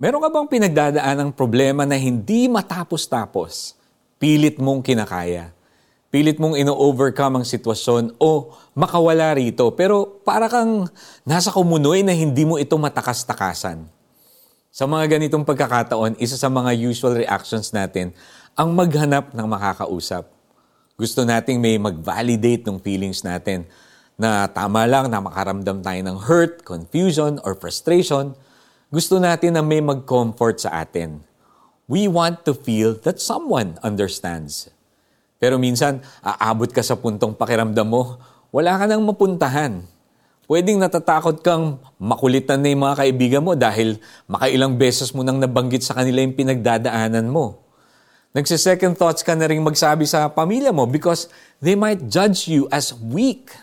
Meron ka bang pinagdadaan ng problema na hindi matapos-tapos? Pilit mong kinakaya. Pilit mong ino-overcome ang sitwasyon o makawala rito. Pero para kang nasa kumunoy na hindi mo ito matakas-takasan. Sa mga ganitong pagkakataon, isa sa mga usual reactions natin ang maghanap ng makakausap. Gusto nating may mag-validate ng feelings natin na tama lang na makaramdam tayo ng hurt, confusion, or frustration – gusto natin na may mag-comfort sa atin. We want to feel that someone understands. Pero minsan, aabot ka sa puntong pakiramdam mo, wala ka nang mapuntahan. Pwedeng natatakot kang makulitan na yung mga kaibigan mo dahil makailang beses mo nang nabanggit sa kanila yung pinagdadaanan mo. Nagse-second thoughts ka na rin magsabi sa pamilya mo because they might judge you as weak.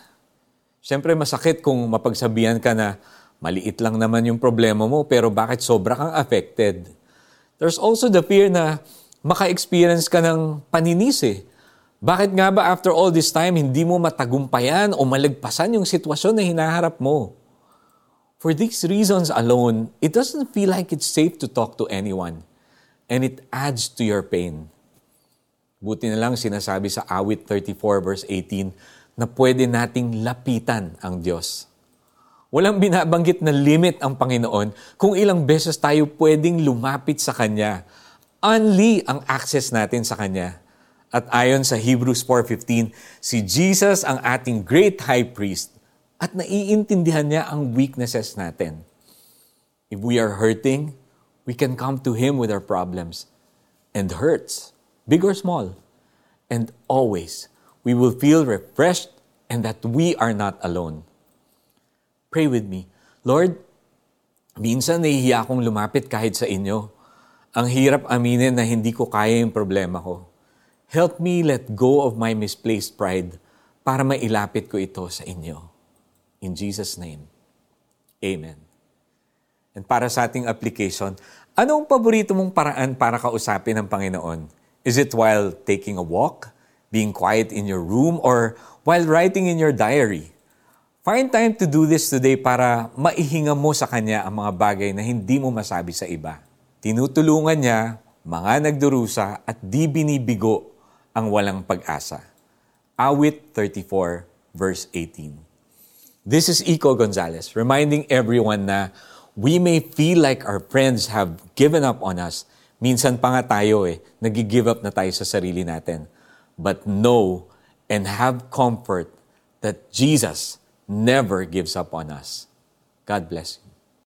Siyempre, masakit kung mapagsabihan ka na, Maliit lang naman yung problema mo, pero bakit sobra kang affected? There's also the fear na maka-experience ka ng paninis eh. Bakit nga ba after all this time, hindi mo matagumpayan o malagpasan yung sitwasyon na hinaharap mo? For these reasons alone, it doesn't feel like it's safe to talk to anyone. And it adds to your pain. Buti na lang sinasabi sa awit 34 verse 18 na pwede nating lapitan ang Diyos. Walang binabanggit na limit ang Panginoon kung ilang beses tayo pwedeng lumapit sa Kanya. Only ang access natin sa Kanya. At ayon sa Hebrews 4.15, si Jesus ang ating great high priest at naiintindihan niya ang weaknesses natin. If we are hurting, we can come to Him with our problems. And hurts, big or small. And always, we will feel refreshed and that we are not alone. Pray with me. Lord, minsan nahihiya akong lumapit kahit sa inyo. Ang hirap aminin na hindi ko kaya yung problema ko. Help me let go of my misplaced pride para mailapit ko ito sa inyo. In Jesus' name, Amen. And para sa ating application, anong paborito mong paraan para kausapin ng Panginoon? Is it while taking a walk, being quiet in your room, or while writing in your diary? Find time to do this today para maihinga mo sa Kanya ang mga bagay na hindi mo masabi sa iba. Tinutulungan niya mga nagdurusa at di binibigo ang walang pag-asa. Awit 34 verse 18. This is Iko Gonzalez reminding everyone na we may feel like our friends have given up on us. Minsan pa nga tayo eh, nag-give up na tayo sa sarili natin. But know and have comfort that Jesus never gives up on us. God bless you.